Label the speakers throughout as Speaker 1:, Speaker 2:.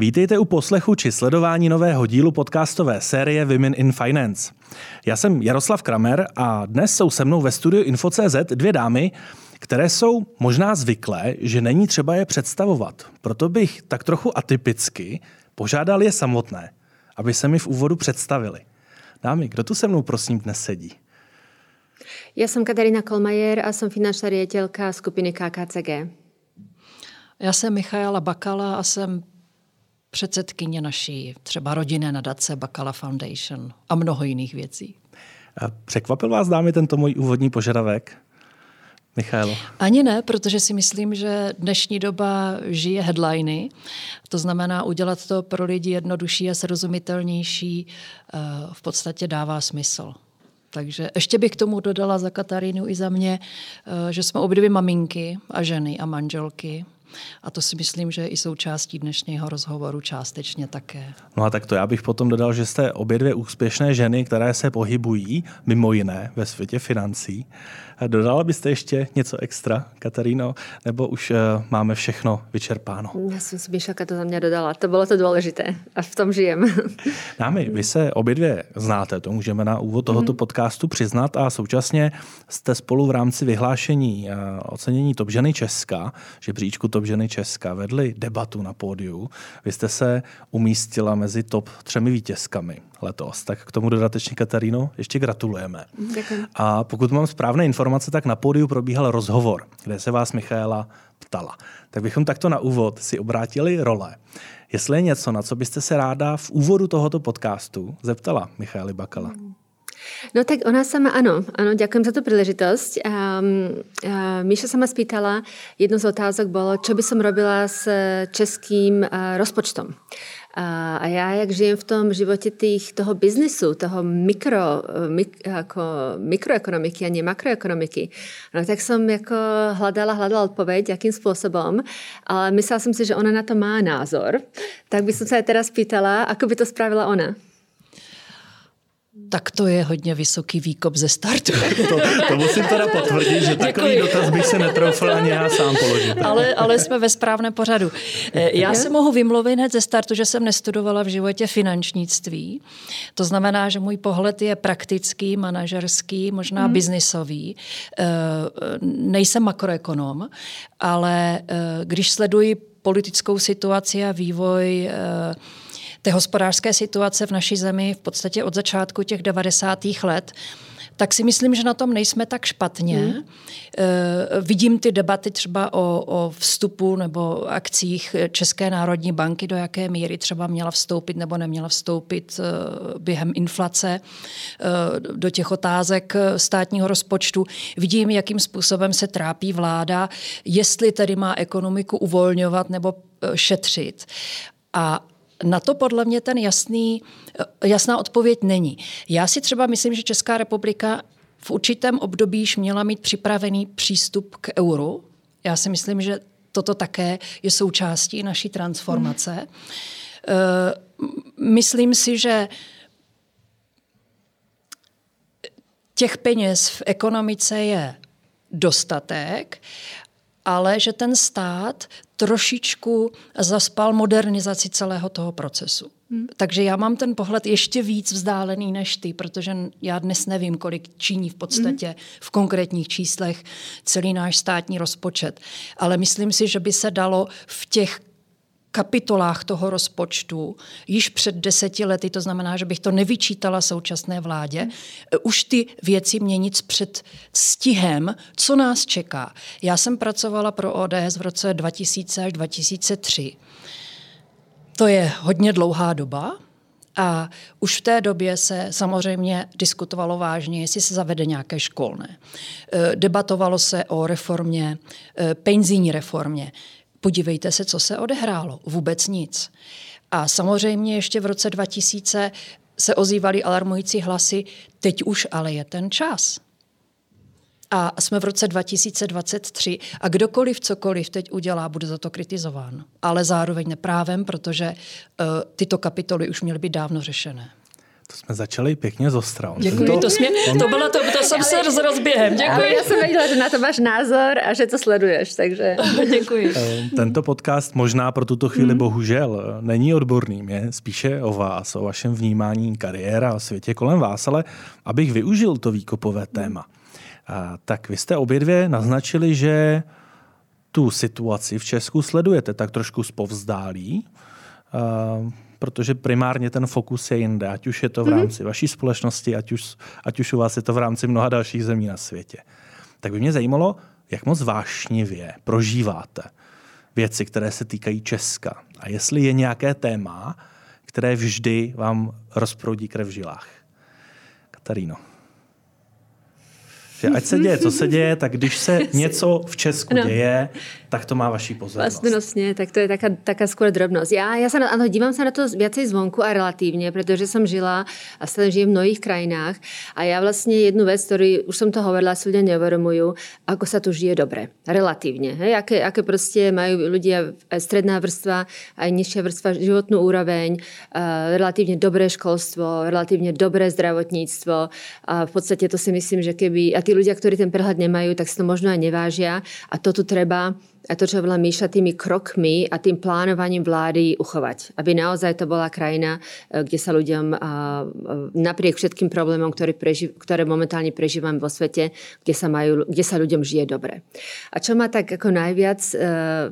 Speaker 1: Vítejte u poslechu či sledování nového dílu podcastové série Women in Finance. Já jsem Jaroslav Kramer a dnes jsou se mnou ve studiu Info.cz dvě dámy, které jsou možná zvyklé, že není třeba je představovat. Proto bych tak trochu atypicky požádal je samotné, aby se mi v úvodu představili. Dámy, kdo tu se mnou prosím dnes sedí?
Speaker 2: Já jsem Katarína Kolmajer a jsem finanční ředitelka skupiny KKCG.
Speaker 3: Já jsem Michaela Bakala a jsem předsedkyně naší třeba rodinné nadace Bakala Foundation a mnoho jiných věcí.
Speaker 1: A překvapil vás, dámy, tento můj úvodní požadavek? Michaelo.
Speaker 3: Ani ne, protože si myslím, že dnešní doba žije headliny. To znamená, udělat to pro lidi jednodušší a srozumitelnější eh, v podstatě dává smysl. Takže ještě bych k tomu dodala za Katarínu i za mě, eh, že jsme obě dvě maminky a ženy a manželky. A to si myslím, že je i součástí dnešního rozhovoru částečně také.
Speaker 1: No a tak to já bych potom dodal, že jste obě dvě úspěšné ženy, které se pohybují mimo jiné ve světě financí. Dodala byste ještě něco extra, Kataríno, nebo už uh, máme všechno vyčerpáno?
Speaker 2: Já jsem si Mišelka to za mě dodala. To bylo to důležité a v tom žijem.
Speaker 1: Námi, vy se obě dvě znáte, to můžeme na úvod tohoto mm. podcastu přiznat a současně jste spolu v rámci vyhlášení uh, ocenění Top ženy Česka, žebříčku Top ženy Česka, vedli debatu na pódiu. Vy jste se umístila mezi top třemi vítězkami letos. Tak k tomu dodatečně, Kataríno, ještě gratulujeme.
Speaker 2: Děkuji.
Speaker 1: A pokud mám správné informace, tak na pódiu probíhal rozhovor, kde se vás Michaela ptala. Tak bychom takto na úvod si obrátili role. Jestli je něco, na co byste se ráda v úvodu tohoto podcastu zeptala Michaeli Bakala. Hmm.
Speaker 2: No tak ona sama, ano, ano, ďakujem za tu príležitosť. Um, uh, Míša sa ma spýtala, jednu z otázok bolo, čo by som robila s českým uh, rozpočtom. A, a já, jak žijem v tom životě tých, toho biznesu, toho mikro, mik, jako mikroekonomiky a nie makroekonomiky, no, tak jsem jako hledala, hledala odpověď, jakým způsobem, ale myslela jsem si, že ona na to má názor. Tak bych se teraz pýtala, ako by to spravila ona
Speaker 3: tak to je hodně vysoký výkop ze startu.
Speaker 1: to, to musím teda potvrdit, že takový Děkuji. dotaz bych se netroufl ani já sám položit.
Speaker 3: Ale, ale jsme ve správném pořadu. Eh, já se mohu vymluvit hned ze startu, že jsem nestudovala v životě finančnictví. To znamená, že můj pohled je praktický, manažerský, možná hmm. biznisový. Eh, nejsem makroekonom, ale eh, když sleduji politickou situaci a vývoj té hospodářské situace v naší zemi v podstatě od začátku těch 90. let, tak si myslím, že na tom nejsme tak špatně. Hmm. Uh, vidím ty debaty třeba o, o vstupu nebo akcích České národní banky, do jaké míry třeba měla vstoupit nebo neměla vstoupit uh, během inflace uh, do těch otázek státního rozpočtu. Vidím, jakým způsobem se trápí vláda, jestli tedy má ekonomiku uvolňovat nebo šetřit. A na to podle mě ten jasný, jasná odpověď není. Já si třeba myslím, že Česká republika v určitém období již měla mít připravený přístup k euru. Já si myslím, že toto také je součástí naší transformace. Hmm. Myslím si, že těch peněz v ekonomice je dostatek ale že ten stát trošičku zaspal modernizaci celého toho procesu. Hmm. Takže já mám ten pohled ještě víc vzdálený než ty, protože já dnes nevím, kolik činí v podstatě hmm. v konkrétních číslech celý náš státní rozpočet. Ale myslím si, že by se dalo v těch kapitolách toho rozpočtu již před deseti lety, to znamená, že bych to nevyčítala současné vládě, už ty věci měnit před stihem, co nás čeká. Já jsem pracovala pro ODS v roce 2000 až 2003. To je hodně dlouhá doba, a už v té době se samozřejmě diskutovalo vážně, jestli se zavede nějaké školné. E, debatovalo se o reformě, e, penzijní reformě. Podívejte se, co se odehrálo. Vůbec nic. A samozřejmě ještě v roce 2000 se ozývaly alarmující hlasy, teď už ale je ten čas. A jsme v roce 2023 a kdokoliv cokoliv teď udělá, bude za to kritizován. Ale zároveň neprávem, protože uh, tyto kapitoly už měly být dávno řešené.
Speaker 1: To jsme začali pěkně zostra.
Speaker 3: Děkuji, to, to, mě, to bylo to, to jsem se s rozběhem. Děkuji. Ale
Speaker 2: já jsem věděla, že na to máš názor a že to sleduješ, takže
Speaker 3: děkuji.
Speaker 1: Eh, tento podcast možná pro tuto chvíli mm. bohužel není odborným, je spíše o vás, o vašem vnímání kariéra a světě kolem vás, ale abych využil to výkopové téma. A, tak vy jste obě dvě naznačili, že tu situaci v Česku sledujete tak trošku zpovzdálí. Uh, protože primárně ten fokus je jinde, ať už je to v mhm. rámci mm-hmm. vaší společnosti, ať už, ať už u vás je to v rámci mnoha dalších zemí na světě. Tak by mě zajímalo, jak moc vášnivě prožíváte věci, které se týkají Česka. A jestli je nějaké téma, které vždy vám rozproudí krev v žilách. Kataríno. Že ať se děje, co se děje, tak když se něco v Česku no. děje, tak to má vaší pozornost.
Speaker 2: Vlastnostně, tak to je taká, taká skôr drobnosť. Já, já sa na, ano, dívám se na to viacej zvonku a relativně, protože jsem žila a stále žijem v mnohých krajinách a já vlastně jednu věc, ktorú už jsem to hovorila, si ľudia neuvedomujú, ako sa tu žije dobre, relatívne. Hej, aké, aké prostě majú ľudia, stredná vrstva, aj nižšia vrstva životnú úroveň, uh, relatívne dobré školstvo, relatívne dobré zdravotníctvo a v podstate to si myslím, že keby, a tí ľudia, ktorí ten prehľad nemajú, tak si to možno aj nevážia. A to tu treba a to, čo bola Míša tými krokmi a tým plánovaním vlády uchovať. Aby naozaj to bola krajina, e, kde sa ľuďom napriek všetkým problémom, ktoré, preži- ktoré momentálne prežívame vo svete, kde sa, majú, kde sa ľuďom žije dobre. A čo ma tak ako najviac uh,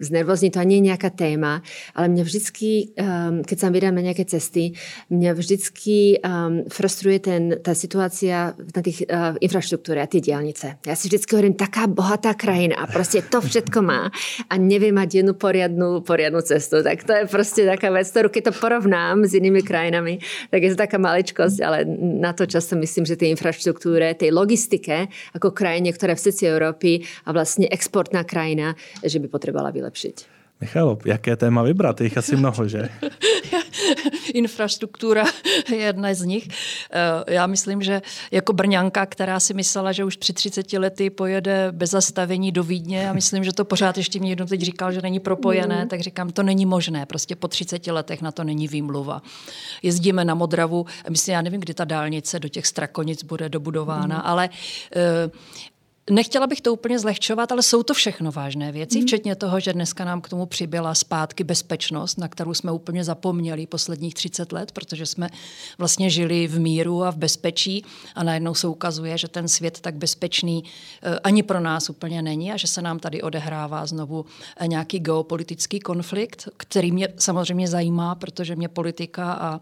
Speaker 2: znervozní, to nie je nejaká téma, ale mňa vždycky, um, keď sa vydám na nejaké cesty, mňa vždycky um, frustruje ten, tá situácia na tých uh, infraštruktúre a tie diálnice. Ja si vždycky hovorím, taká bohatá krajina a proste to všetko všetko má a nevie mať jednu poriadnu, poriadnu cestu. Tak to je prostě taká vec, ktorú keď to porovnám s inými krajinami, tak je to taká maličkosť, ale na to často myslím, že tej infraštruktúre, tej logistike, ako krajine, ktorá v srdci Európy a vlastne exportná krajina, že by potrebovala vylepšiť.
Speaker 1: Michalo, jaké téma vybrat? Je jich asi mnoho, že?
Speaker 3: Infrastruktura je jedna z nich. Eh, já myslím, že jako Brňanka, která si myslela, že už při 30 lety pojede bez zastavení do Vídně a myslím, že to pořád ještě mě jednou teď říkal, že není propojené, mm. tak říkám, to není možné. Prostě po 30 letech na to není výmluva. Jezdíme na Modravu, myslím, já nevím, kdy ta dálnice do těch Strakonic bude dobudována, mm. ale uh, Nechtěla bych to úplně zlehčovat, ale jsou to všechno vážné věci, mm. včetně toho, že dneska nám k tomu přibyla zpátky bezpečnost, na kterou jsme úplně zapomněli posledních 30 let, protože jsme vlastně žili v míru a v bezpečí a najednou se ukazuje, že ten svět tak bezpečný eh, ani pro nás úplně není a že se nám tady odehrává znovu eh, nějaký geopolitický konflikt, který mě samozřejmě zajímá, protože mě politika a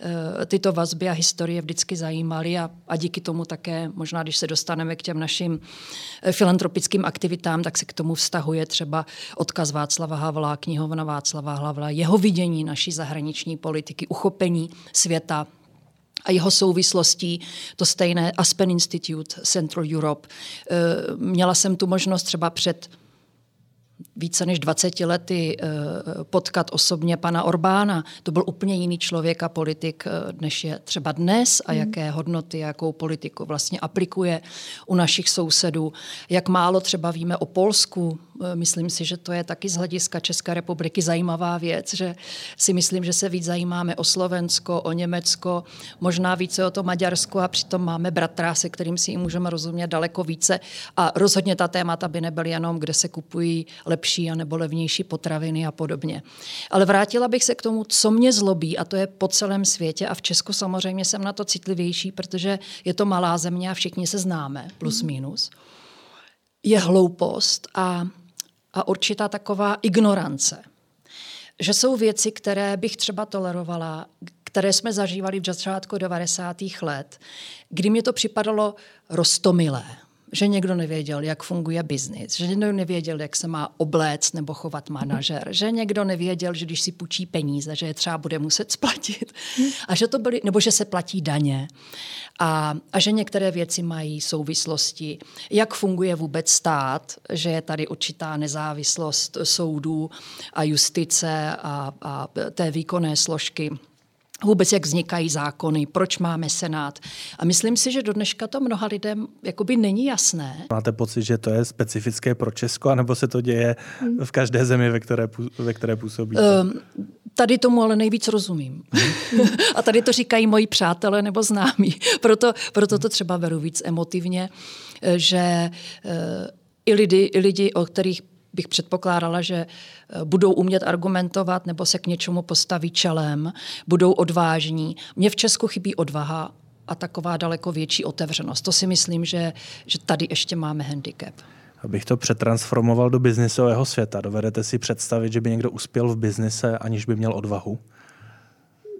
Speaker 3: eh, tyto vazby a historie vždycky zajímaly a, a díky tomu také, možná když se dostaneme k těm našim filantropickým aktivitám, tak se k tomu vztahuje třeba odkaz Václava Havla, knihovna Václava Havla, jeho vidění naší zahraniční politiky, uchopení světa a jeho souvislostí, to stejné Aspen Institute, Central Europe. Eh, měla jsem tu možnost třeba před více než 20 lety eh, potkat osobně pana Orbána. To byl úplně jiný člověk a politik, eh, než je třeba dnes a hmm. jaké hodnoty, jakou politiku vlastně aplikuje u našich sousedů. Jak málo třeba víme o Polsku, Eh, myslím si, že to je taky z hlediska České republiky zajímavá věc, že si myslím, že se víc zajímáme o Slovensko, o Německo, možná více o to Maďarsko a přitom máme bratra, se kterým si můžeme rozumět daleko více. A rozhodně ta témata by nebyly jenom, kde se kupují lepší a nebo levnější potraviny a podobně. Ale vrátila bych se k tomu, co mě zlobí, a to je po celém světě a v Česku samozřejmě jsem na to citlivější, protože je to malá země a všichni se známe, plus minus. Je hloupost a a určitá taková ignorance. Že jsou věci, které bych třeba tolerovala, které jsme zažívali v začátku 90. let, kdy mě to připadalo rostomilé že někdo nevěděl, jak funguje biznis, že někdo nevěděl, jak se má obléct nebo chovat manažer, že někdo nevěděl, že když si půjčí peníze, že je třeba bude muset splatit, a že to byly, nebo že se platí daně. A, a že některé věci mají souvislosti, jak funguje vůbec stát, že je tady určitá nezávislost soudů a justice a, a té výkonné složky vůbec jak vznikají zákony, proč máme senát. A myslím si, že do dneška to mnoha lidem jakoby není jasné.
Speaker 1: Máte pocit, že to je specifické pro Česko, anebo se to děje v každé zemi, ve které, ve které působí? Um,
Speaker 3: Tady tomu ale nejvíc rozumím. a tady to říkají moji přátelé nebo známí. Proto, proto to třeba beru víc emotivně, že e, i lidi, i lidi, o kterých bych předpokládala, že e, budou umět argumentovat nebo se k něčemu postaví čelem, budou odvážní. Mně v Česku chybí odvaha a taková daleko větší otevřenost. To si myslím, že, že tady ještě máme handicap.
Speaker 1: Abych to přetransformoval do biznisového světa. Dovedete si představit, že by někdo uspěl v biznise, aniž by měl odvahu?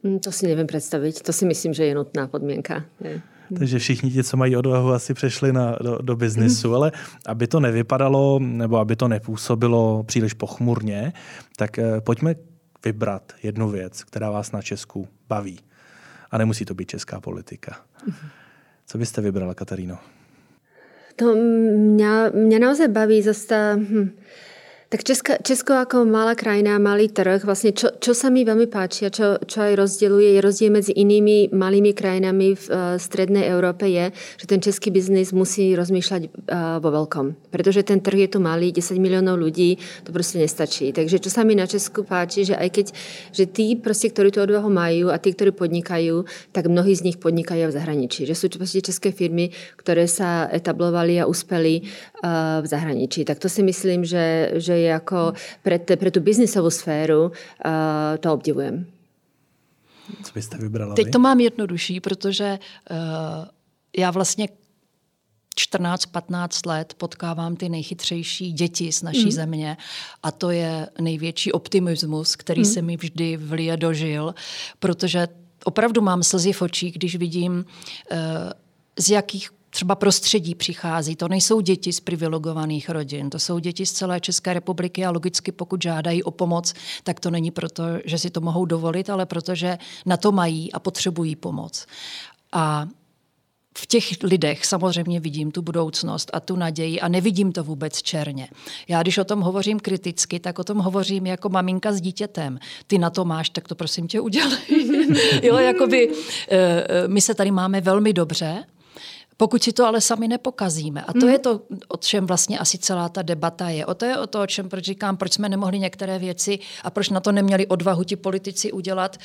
Speaker 2: Mm, to si nevím představit. To si myslím, že je nutná podmínka. Je.
Speaker 1: Takže všichni ti, co mají odvahu, asi přešli na, do, do biznisu. Ale aby to nevypadalo, nebo aby to nepůsobilo příliš pochmurně, tak eh, pojďme vybrat jednu věc, která vás na Česku baví. A nemusí to být česká politika. Co byste vybrala, Kataríno?
Speaker 2: To mňa, mňa naozaj baví zase hm, tak Česko, Česko ako malá krajina, malý trh, vlastne čo, čo sa mi veľmi páči a čo, čo aj rozdieluje, je rozdiel medzi inými malými krajinami v uh, strednej Európe je, že ten český biznis musí rozmýšľať uh, vo veľkom. Pretože ten trh je tu malý, 10 miliónov ľudí, to proste nestačí. Takže čo sa mi na Česku páči, že aj keď, že tí proste, ktorí tu odvahu majú a tí, ktorí podnikajú, tak mnohí z nich podnikajú v zahraničí. Že sú proste české firmy, ktoré sa etablovali a uspeli uh, v zahraničí. Tak to si myslím, že, že je jako pre, pre tu biznisovou sféru, uh, to obdivujem.
Speaker 1: Co byste vybrala
Speaker 3: Teď to mám jednodušší, protože uh, já vlastně 14-15 let potkávám ty nejchytřejší děti z naší mm. země a to je největší optimismus, který mm. se mi vždy vlije dožil, protože opravdu mám slzy v očích, když vidím, uh, z jakých třeba prostředí přichází. To nejsou děti z privilegovaných rodin, to jsou děti z celé České republiky a logicky pokud žádají o pomoc, tak to není proto, že si to mohou dovolit, ale protože na to mají a potřebují pomoc. A v těch lidech samozřejmě vidím tu budoucnost a tu naději a nevidím to vůbec černě. Já když o tom hovořím kriticky, tak o tom hovořím jako maminka s dítětem. Ty na to máš, tak to prosím tě udělej. jo, jakoby, eh, eh, my se tady máme velmi dobře, pokud si to ale sami nepokazíme. A to hmm. je to, o čem vlastně asi celá ta debata je. O to je o to, o čem proč říkám, proč jsme nemohli některé věci a proč na to neměli odvahu ti politici udělat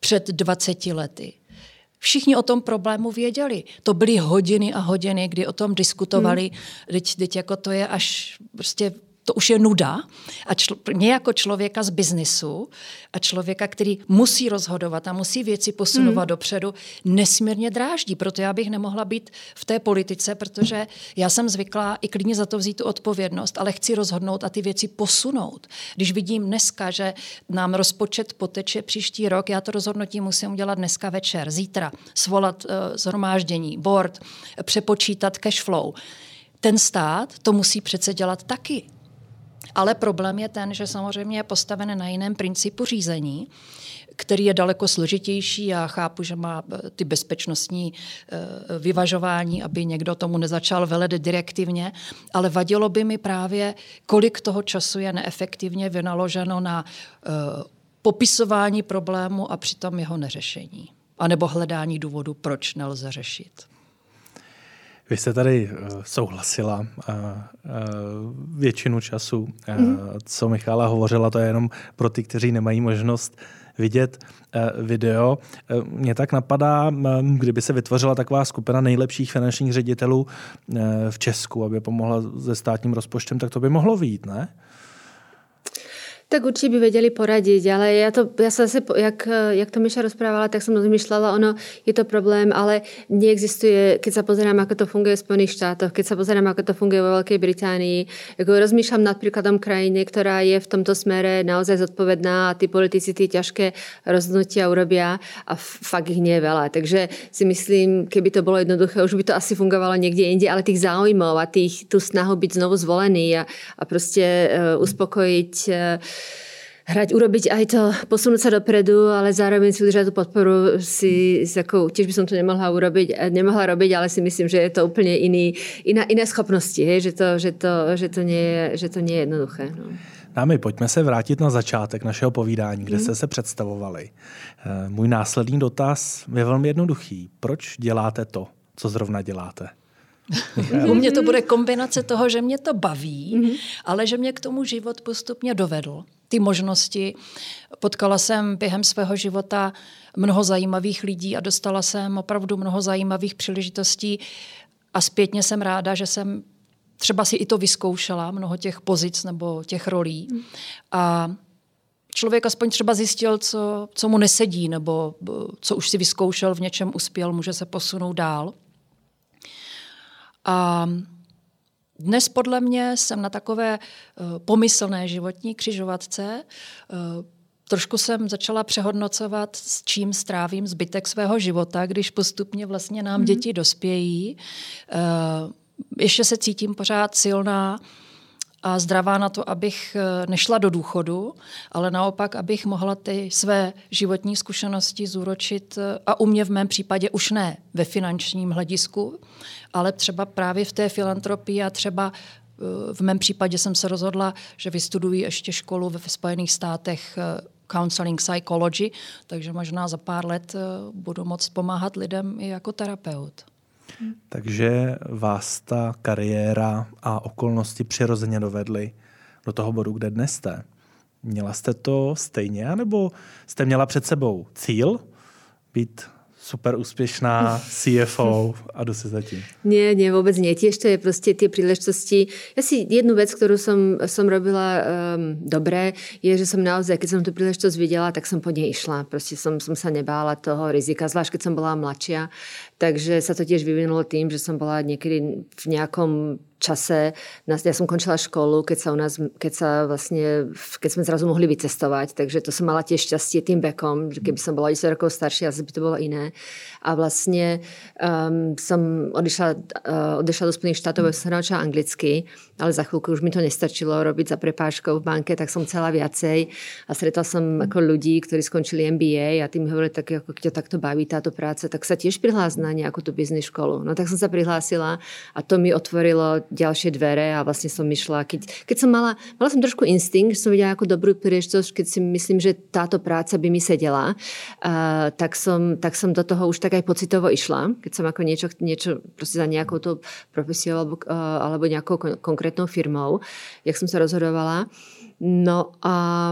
Speaker 3: před 20 lety. Všichni o tom problému věděli. To byly hodiny a hodiny, kdy o tom diskutovali. Hmm. Teď, teď jako to je až prostě to už je nuda. A čl- mě jako člověka z biznisu a člověka, který musí rozhodovat a musí věci posunovat mm. dopředu, nesmírně dráždí. Proto já bych nemohla být v té politice, protože já jsem zvyklá i klidně za to vzít tu odpovědnost, ale chci rozhodnout a ty věci posunout. Když vidím dneska, že nám rozpočet poteče příští rok, já to rozhodnutí musím udělat dneska večer, zítra, svolat uh, zhromáždění, board, přepočítat cash flow. Ten stát to musí přece dělat taky. Ale problém je ten, že samozřejmě je postaven na jiném principu řízení, který je daleko složitější. Já chápu, že má eh, ty bezpečnostní eh, vyvažování, aby někdo tomu nezačal velet direktivně, ale vadilo by mi právě, kolik toho času je neefektivně vynaloženo na eh, popisování problému a přitom jeho neřešení. A nebo hledání důvodu, proč nelze řešit.
Speaker 1: Vy jste tady uh, souhlasila uh, uh, většinu času. Mm. Co Michála hovořila, to je jenom pro ty, kteří nemají možnost vidět video. Mě tak napadá, um, kdyby se vytvořila taková skupina nejlepších finančních ředitelů v Česku, aby pomohla se státním rozpočtem, tak to by mohlo výjít, ne?
Speaker 2: Tak určite by vedeli poradiť, ale ja, to, ja sa zase, jak, jak to Miša rozprávala, tak som rozmýšľala, ono, je to problém, ale neexistuje, keď sa pozerám, ako to funguje v Spojených štátoch, keď sa pozerám, ako to funguje vo Veľkej Británii, ako rozmýšľam nad príkladom krajiny, ktorá je v tomto smere naozaj zodpovedná a tí politici tie ťažké rozhodnutia urobia a fakt ich nie je veľa. Takže si myslím, keby to bolo jednoduché, už by to asi fungovalo niekde inde, ale tých záujmov a tých, tú snahu byť znovu zvolený a, a proste uh, uspokojiť uh, hrať, urobiť aj to, posunúť sa dopredu, ale zároveň si udržať tú podporu si, si ako, tiež by som to nemohla urobiť, nemohla robiť, ale si myslím, že je to úplne iný, iná, iné schopnosti, hej? Že, to, že, to, že, to nie je, že to nie je jednoduché. No.
Speaker 1: Dámy, pojďme se vrátit na začátek našeho povídání, kde mm. jste se představovali. Eh, můj následný dotaz je velmi jednoduchý. Proč děláte to, co zrovna děláte?
Speaker 3: U mě to bude kombinace toho, že mě to baví, mm-hmm. ale že mě k tomu život postupně dovedl. ty možnosti. Potkala jsem během svého života mnoho zajímavých lidí a dostala jsem opravdu mnoho zajímavých příležitostí a zpětně jsem ráda, že jsem třeba si i to vyzkoušela, mnoho těch pozic nebo těch rolí. Hmm. A člověk aspoň třeba zjistil, co, co mu nesedí, nebo co už si vyzkoušel, v něčem uspěl, může se posunout dál. A dnes podle mě jsem na takové uh, pomyslné životní křižovatce. Uh, trošku jsem začala přehodnocovat, s čím strávím zbytek svého života, když postupně vlastně nám mm-hmm. děti dospějí. Uh, ještě se cítím pořád silná a zdravá na to, abych nešla do důchodu, ale naopak, abych mohla ty své životní zkušenosti zúročit a u mě v mém případě už ne ve finančním hledisku, ale třeba právě v té filantropii a třeba eh, v mém případě jsem se rozhodla, že vystuduji ještě školu ve Spojených státech eh, counseling psychology, takže možná za pár let eh, budu moct pomáhat lidem i jako terapeut.
Speaker 1: Takže vás ta kariéra a okolnosti přirozeně dovedly do toho bodu, kde dnes jste. Měla jste to stejně, nebo jste měla před sebou cíl být super úspěšná CFO a jdu si zatím.
Speaker 2: Nie, nie, vôbec nie. Tiež to je proste tie príležitosti. Ja si jednu vec, ktorú som, som robila um, dobre, je, že som naozaj, keď som tú príležitosť videla, tak som po nej išla. Proste som, som sa nebála toho rizika, zvlášť keď som bola mladšia. Takže sa to tiež vyvinulo tým, že som bola niekedy v nejakom čase, ja som končila školu, keď sa u nás, keď sa vlastne, keď sme zrazu mohli vycestovať, takže to som mala tiež šťastie tým vekom, že keby som bola 10 rokov staršia, asi by to bolo iné. A vlastne um, som odišla, uh, odešla do Spojených štátov, som naučila anglicky, ale za chvíľku už mi to nestačilo robiť za prepážkou v banke, tak som chcela viacej. A stretla som ako ľudí, ktorí skončili MBA a tí mi hovorili, tak ako keď takto baví táto práca, tak sa tiež prihlás na nejakú tú biznis školu. No tak som sa prihlásila a to mi otvorilo ďalšie dvere a vlastne som myšla, keď, keď som mala, mala som trošku instinkt, že som videla ako dobrú príležitosť, keď si myslím, že táto práca by mi sedela, uh, tak, som, tak som do toho už tak aj pocitovo išla, keď som ako niečo, niečo proste za nejakou tou profesiou alebo, uh, alebo nejakou konkrétnou firmou, jak som sa rozhodovala. No, a,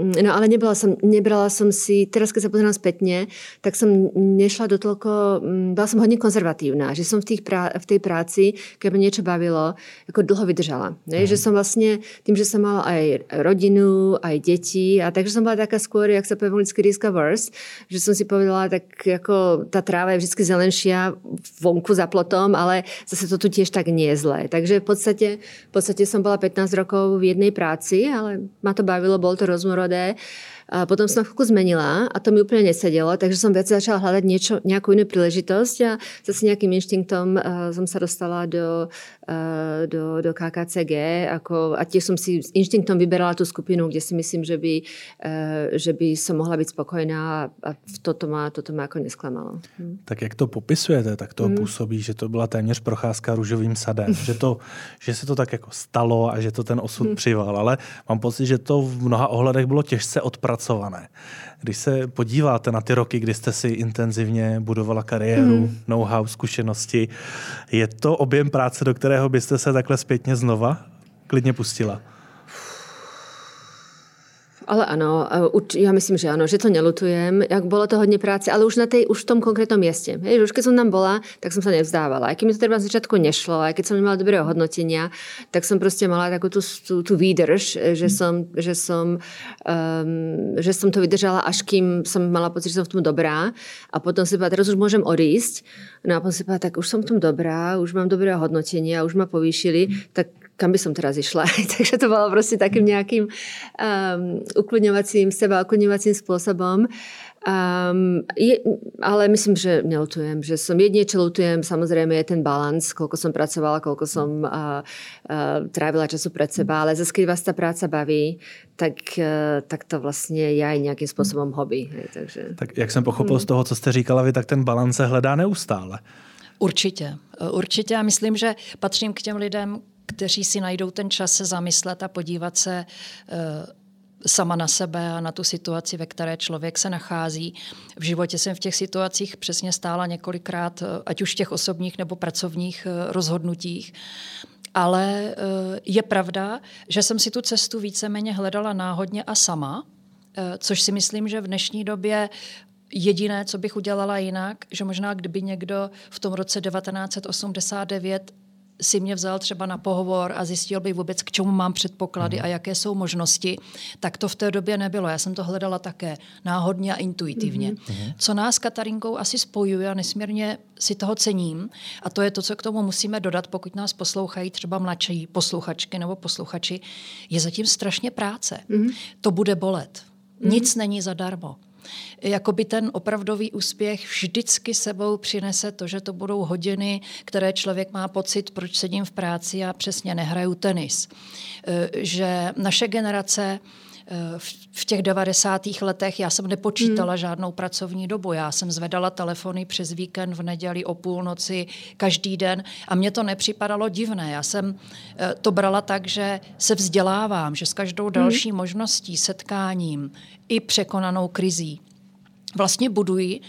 Speaker 2: no ale nebrala som, nebrala som si, teraz keď sa pozerám spätne, tak som nešla do toľko, mm, bola som hodne konzervatívna, že som v, tých prá, v tej práci, keď ma niečo bavilo, ako dlho vydržala. Ne? Mm. Že som vlastne, tým, že som mala aj rodinu, aj deti, a takže som bola taká skôr, jak sa poviem vždycky risk averse, že som si povedala, tak ako tá tráva je vždy zelenšia vonku za plotom, ale zase to tu tiež tak nie je zlé. Takže v podstate, v podstate som bola 15 rokov v jednej práci ale ma to bavilo, bolo to rozmorodé. A potom som chvíľku zmenila a to mi úplne nesedelo, takže som viac začala hľadať niečo, nejakú inú príležitosť a zase nejakým inštinktom uh, som sa dostala do, uh, do, do KKCG ako, a tiež som si s inštinktom vyberala tú skupinu, kde si myslím, že by, uh, že by som mohla byť spokojná a, toto, ma, toto ma ako nesklamalo.
Speaker 1: Hm. Tak jak to popisujete, tak to hm. působí, že to byla téměř procházka růžovým sadem, že, to, že se to tak jako stalo a že to ten osud hm. přival, ale mám pocit, že to v mnoha ohledech bylo těžce odpracovat odpracované. Když se podíváte na ty roky, kdy jste si intenzivně budovala kariéru, mm. know-how, zkušenosti, je to objem práce, do kterého byste se takhle zpětně znova klidně pustila?
Speaker 2: Ale áno, ja myslím, že áno, že to nelutujem. Jak bolo to hodne práce, ale už, na tej, už v tom konkrétnom mieste. Hej, už keď som tam bola, tak som sa nevzdávala. Aj keď mi to teda na začiatku nešlo, aj keď som nemala dobré hodnotenia, tak som proste mala takú tú, tú, tú výdrž, že som, že, som, um, že som to vydržala, až kým som mala pocit, že som v tom dobrá. A potom si povedala, teraz už môžem odísť. No a potom si povedala, tak už som v tom dobrá, už mám dobré hodnotenia, už ma povýšili, tak kam by som teraz išla. Takže to bolo proste takým nejakým um, ukludňovacím, seba ukludňovacím spôsobom. Um, je, ale myslím, že nelutujem, že som jedine, čo lutujem, samozrejme je ten balans, koľko som pracovala, koľko som uh, uh, trávila času pred seba, ale zase, keď vás tá práca baví, tak, uh, tak to vlastně je aj nějakým způsobem hobby. Hej, takže...
Speaker 1: Tak jak jsem pochopil hmm. z toho, co jste říkala vy, tak ten balans se hledá neustále.
Speaker 3: Určitě. Určitě. Já myslím, že patřím k těm lidem, kteří si najdou ten čas se zamyslet a podívat se uh, sama na sebe a na tu situaci, ve které člověk se nachází. V životě jsem v těch situacích přesně stála několikrát, eh, ať už těch osobních nebo pracovních eh, rozhodnutích. Ale je pravda, že jsem si tu cestu víceméně hledala náhodně a sama, což si myslím, že v dnešní době Jediné, co bych udělala jinak, že možná kdyby někdo v tom roce 1989 si mě vzal třeba na pohovor a zjistil by vůbec, k čemu mám předpoklady mm. a jaké jsou možnosti, tak to v té době nebylo. Já jsem to hledala také náhodně a intuitivně. Mm. Co nás Katarinkou asi spojuje a nesmírně si toho cením, a to je to, co k tomu musíme dodat, pokud nás poslouchají třeba mladší posluchačky nebo posluchači, je zatím strašně práce. Mm. To bude bolet. Mm. Nic není zadarmo jakoby ten opravdový úspěch vždycky sebou přinese to, že to budou hodiny, které člověk má pocit, proč sedím v práci a přesně nehraju tenis. E, že naše generace v těch 90. letech já jsem nepočítala hmm. žádnou pracovní dobu. Já jsem zvedala telefony přes víkend v neděli o půlnoci každý den a mně to nepřipadalo divné. Já jsem e, to brala tak, že se vzdělávám, že s každou další hmm. možností, setkáním i překonanou krizí vlastně buduji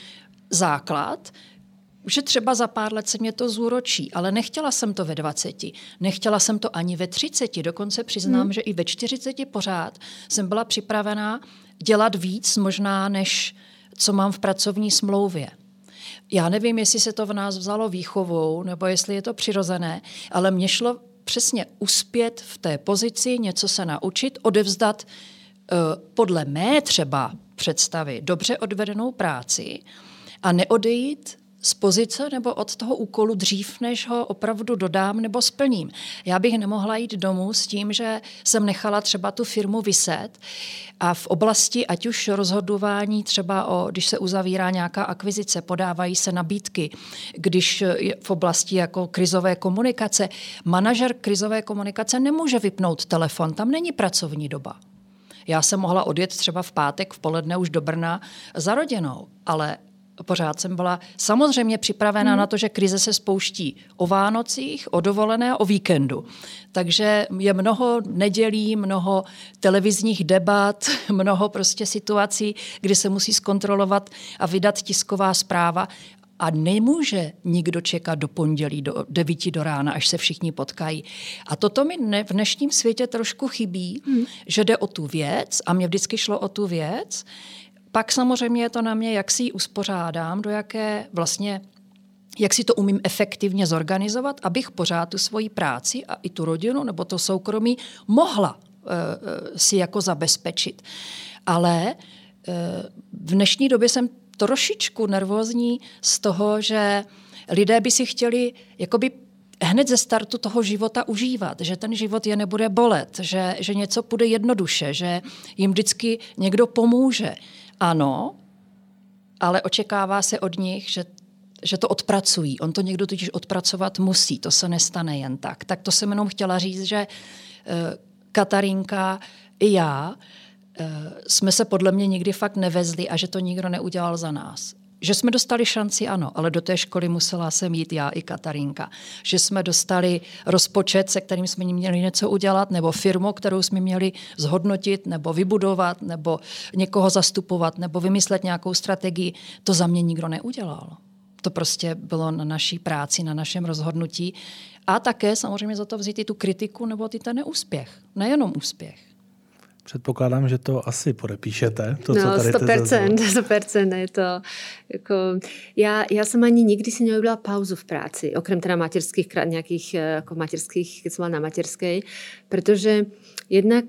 Speaker 3: základ, že třeba za pár let se mě to zúročí, ale nechtěla jsem to ve 20, nechtěla jsem to ani ve 30, dokonce přiznám, hmm. že i ve 40 pořád jsem byla připravená dělat víc možná, než co mám v pracovní smlouvě. Já nevím, jestli se to v nás vzalo výchovou, nebo jestli je to přirozené, ale mně šlo přesně uspět v té pozici, něco se naučit, odevzdat uh, podle mé třeba představy dobře odvedenou práci a neodejít z pozice nebo od toho úkolu dřív, než ho opravdu dodám nebo splním. Já bych nemohla jít domů s tím, že jsem nechala třeba tu firmu vyset a v oblasti ať už rozhodování třeba o, když se uzavírá nějaká akvizice, podávají se nabídky, když v oblasti jako krizové komunikace, manažer krizové komunikace nemůže vypnout telefon, tam není pracovní doba. Já jsem mohla odjet třeba v pátek v poledne už do Brna za rodinou, ale pořád jsem byla samozřejmě připravená hmm. na to, že krize se spouští o Vánocích, o dovolené, o víkendu. Takže je mnoho nedělí, mnoho televizních debat, mnoho prostě situací, kdy se musí zkontrolovat a vydat tisková zpráva a nemůže nikdo čekat do pondělí, do devíti do rána, až se všichni potkají. A toto mi ne, v dnešním světě trošku chybí, hmm. že jde o tu věc a mě vždycky šlo o tu věc. Pak samozřejmě je to na mě, jak si ji uspořádám, do jaké vlastně jak si to umím efektivně zorganizovat, abych pořád tu svoji práci a i tu rodinu nebo to soukromí mohla uh, si jako zabezpečit. Ale uh, v dnešní době jsem trošičku nervózní z toho, že lidé by si chtěli jakoby hned ze startu toho života užívat, že ten život je nebude bolet, že, že něco půjde jednoduše, že jim vždycky někdo pomůže. Ano, ale očekává se od nich, že, že to odpracují. On to někdo totiž odpracovat musí, to se nestane jen tak. Tak to jsem jenom chtěla říct, že uh, Katarinka i já Eh, jsme se podle mě nikdy fakt nevezli a že to nikdo neudělal za nás. Že jsme dostali šanci, ano, ale do té školy musela jsem jít já i Katarinka. Že jsme dostali rozpočet, se kterým jsme měli něco udělat, nebo firmu, kterou jsme měli zhodnotit, nebo vybudovat, nebo někoho zastupovat, nebo vymyslet nějakou strategii, to za mě nikdo neudělal. To prostě bylo na naší práci, na našem rozhodnutí. A také samozřejmě za to vzít i tu kritiku nebo i ten neúspěch. Nejenom úspěch.
Speaker 1: Předpokládám, že to asi podepíšete, to,
Speaker 2: no,
Speaker 1: co tady
Speaker 2: 100%, 100%, je to jako, já, já jsem ani nikdy si neurobila pauzu v práci, okrem teda materských, nějakých jako materských, keď jsem byla na materskej, protože jednak,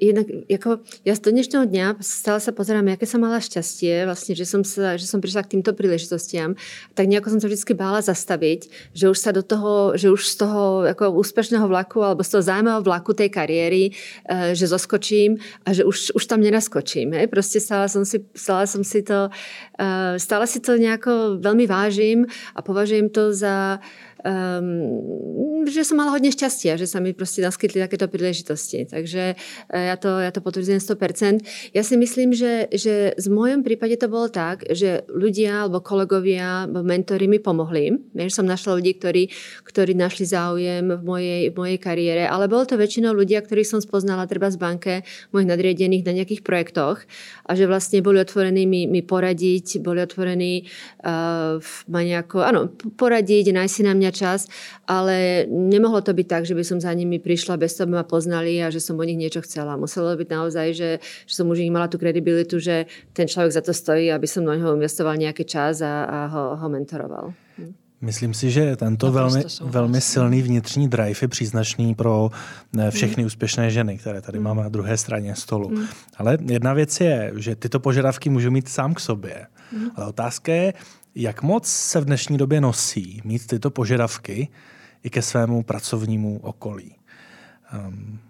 Speaker 2: jednak jako, ja z dnešného dňa stále sa pozerám, jaké som mala šťastie, vlastne, že som, sa, že som prišla k týmto príležitostiam, tak nejako som sa vždy bála zastaviť, že už sa do toho, že už z toho ako úspešného vlaku alebo z toho zájmového vlaku tej kariéry, eh, že zoskočím a že už, už tam nenaskočím. Hej? Proste stále som si, stále som si to, eh, stále si to nejako veľmi vážim a považujem to za um, že som mala hodně šťastia, že sa mi prostě naskytli takéto príležitosti. Takže uh, ja to, ja to potvrdzujem 100%. Ja si myslím, že, že v mojom prípade to bolo tak, že ľudia alebo kolegovia, alebo mentori mi pomohli. Vieš, som našla ľudí, ktorí, ktorí našli záujem v mojej, v mojej kariére, ale bolo to väčšinou ľudia, ktorých som spoznala treba z banke, mojich nadriedených na nejakých projektoch a že vlastne boli otvorení mi, mi poradiť, boli otvorení uh, ma nejako, áno, poradiť, nájsť si na mňa čas, ale nemohlo to byť tak, že by som za nimi prišla bez toho, aby ma poznali a že som o nich niečo chcela. Muselo byť naozaj, že, že som už mala tú kredibilitu, že ten človek za to stojí, aby som do neho investoval nejaký čas a, a ho, ho mentoroval.
Speaker 1: Myslím si, že tento velmi, velmi silný vnitřní drive je příznačný pro eh, všechny mm. úspěšné ženy, které tady mm. máme na druhé straně stolu. Mm. Ale jedna věc je, že tyto požadavky můžu mít sám k sobě. Mm. Ale otázka je, jak moc se v dnešní době nosí mít tyto požadavky i ke svému pracovnímu okolí. Um,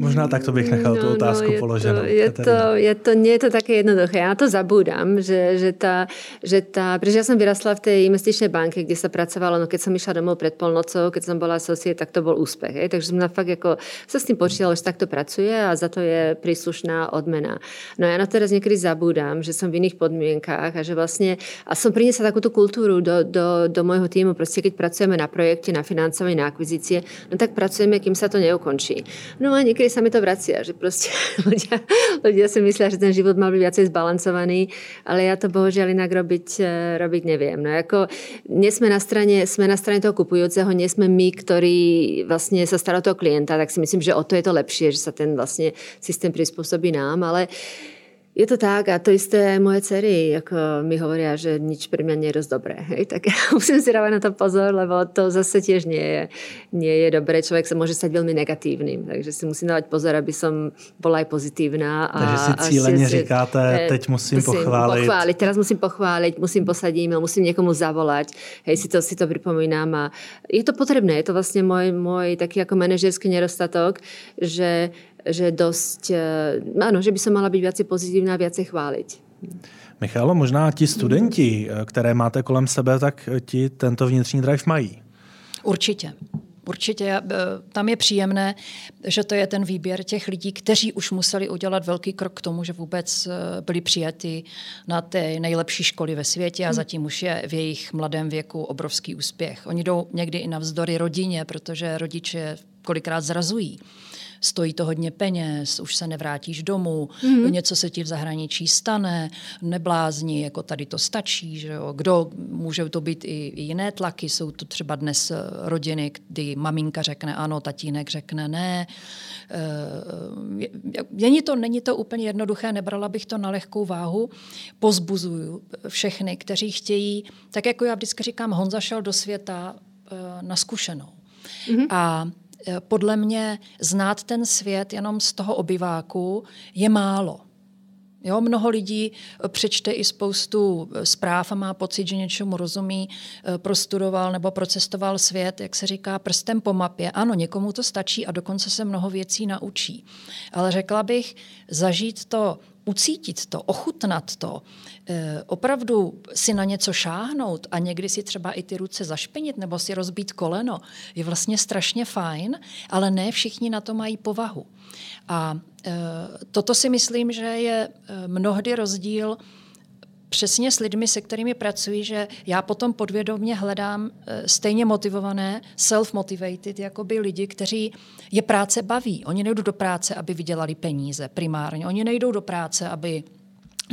Speaker 1: Možná takto bych nechal no, tu otázku no, je položenou.
Speaker 2: To, je, to, je to, nie je to také jednoduché. Já to zabúdam, že, že, tá, že tá, protože ja som vyrastla v tej investičnej banke, kde sa pracovalo, no keď som išla domov pred polnocou, keď som bola associate, tak to bol úspech. Hej? Takže som na fakt ako, sa s tým počítala, že takto pracuje a za to je príslušná odmena. No ja na to teraz niekedy zabúdam, že som v iných podmienkách a že vlastne, a som priniesla takúto kultúru do, do, do môjho týmu, proste keď pracujeme na projekte, na financovanie, na akvizície, no tak pracujeme, kým sa to neukončí. No a niekedy sa mi to vracia, že proste ľudia, ľudia si myslia, že ten život mal byť viacej zbalancovaný, ale ja to bohužiaľ inak robiť, e, robiť neviem. No ako, nie sme na strane, sme na strane toho kupujúceho, nie sme my, ktorí vlastne sa stará toho klienta, tak si myslím, že o to je to lepšie, že sa ten vlastne systém prispôsobí nám, ale je to tak a to isté moje dcery, ako mi hovoria, že nič pre mňa nie je dosť dobré. Hej? Tak ja musím si dávať na to pozor, lebo to zase tiež nie je, nie je dobré. Človek sa môže stať veľmi negatívnym, takže si musím dávať pozor, aby som bola aj pozitívna.
Speaker 1: A, takže si cíleně si, říkáte, teď musím, musím pochválit.
Speaker 2: pochváliť. Teraz musím pochváliť, musím posadím, musím niekomu zavolať. Hej, si to, si to pripomínam a je to potrebné. Je to vlastne môj, môj taký ako manažerský nedostatok, že že dosť, ano, eh, že by som mala být viacej pozitívna a viacej chváliť.
Speaker 1: Michalo, možná ti studenti, eh, které máte kolem sebe, tak ti tento vnitřní drive mají.
Speaker 3: Určitě. Určitě eh, tam je příjemné, že to je ten výběr těch lidí, kteří už museli udělat velký krok k tomu, že vůbec byli přijati na ty nejlepší školy ve světě a hmm. zatím už je v jejich mladém věku obrovský úspěch. Oni jdou někdy i navzdory rodině, protože rodiče kolikrát zrazují stojí to hodně peněz, už se nevrátíš domů, mm-hmm. něco se ti v zahraničí stane, neblázni, jako tady to stačí, že jo. Kdo, může to být i, i jiné tlaky, jsou to třeba dnes eh, rodiny, kdy maminka řekne ano, tatínek řekne ne. E, není to, není to úplně jednoduché, nebrala bych to na lehkou váhu. Pozbuzuju všechny, kteří chtějí, tak jako já vždycky říkám, Honza šel do světa e, na zkušenou. Mm-hmm. A Eh, podle mě znát ten svět jenom z toho obyváku je málo. Jo, mnoho lidí eh, přečte i spoustu eh, zpráv a má pocit, že něčemu rozumí, prostudoval nebo procestoval svět, jak se říká, prstem po mapě. Ano, někomu to stačí a dokonce se mnoho věcí naučí. Ale řekla bych, zažít to ucítit to, ochutnat to, eh, opravdu si na něco šáhnout a někdy si třeba i ty ruce zašpinit nebo si rozbít koleno, je vlastně strašně fajn, ale ne všichni na to mají povahu. A eh, toto si myslím, že je eh, mnohdy rozdíl přesně s lidmi, se kterými pracuji, že já potom podvědomě hledám eh, stejně motivované, self-motivated, jako by lidi, kteří je práce baví. Oni nejdou do práce, aby vydělali peníze primárně. Oni nejdou do práce, aby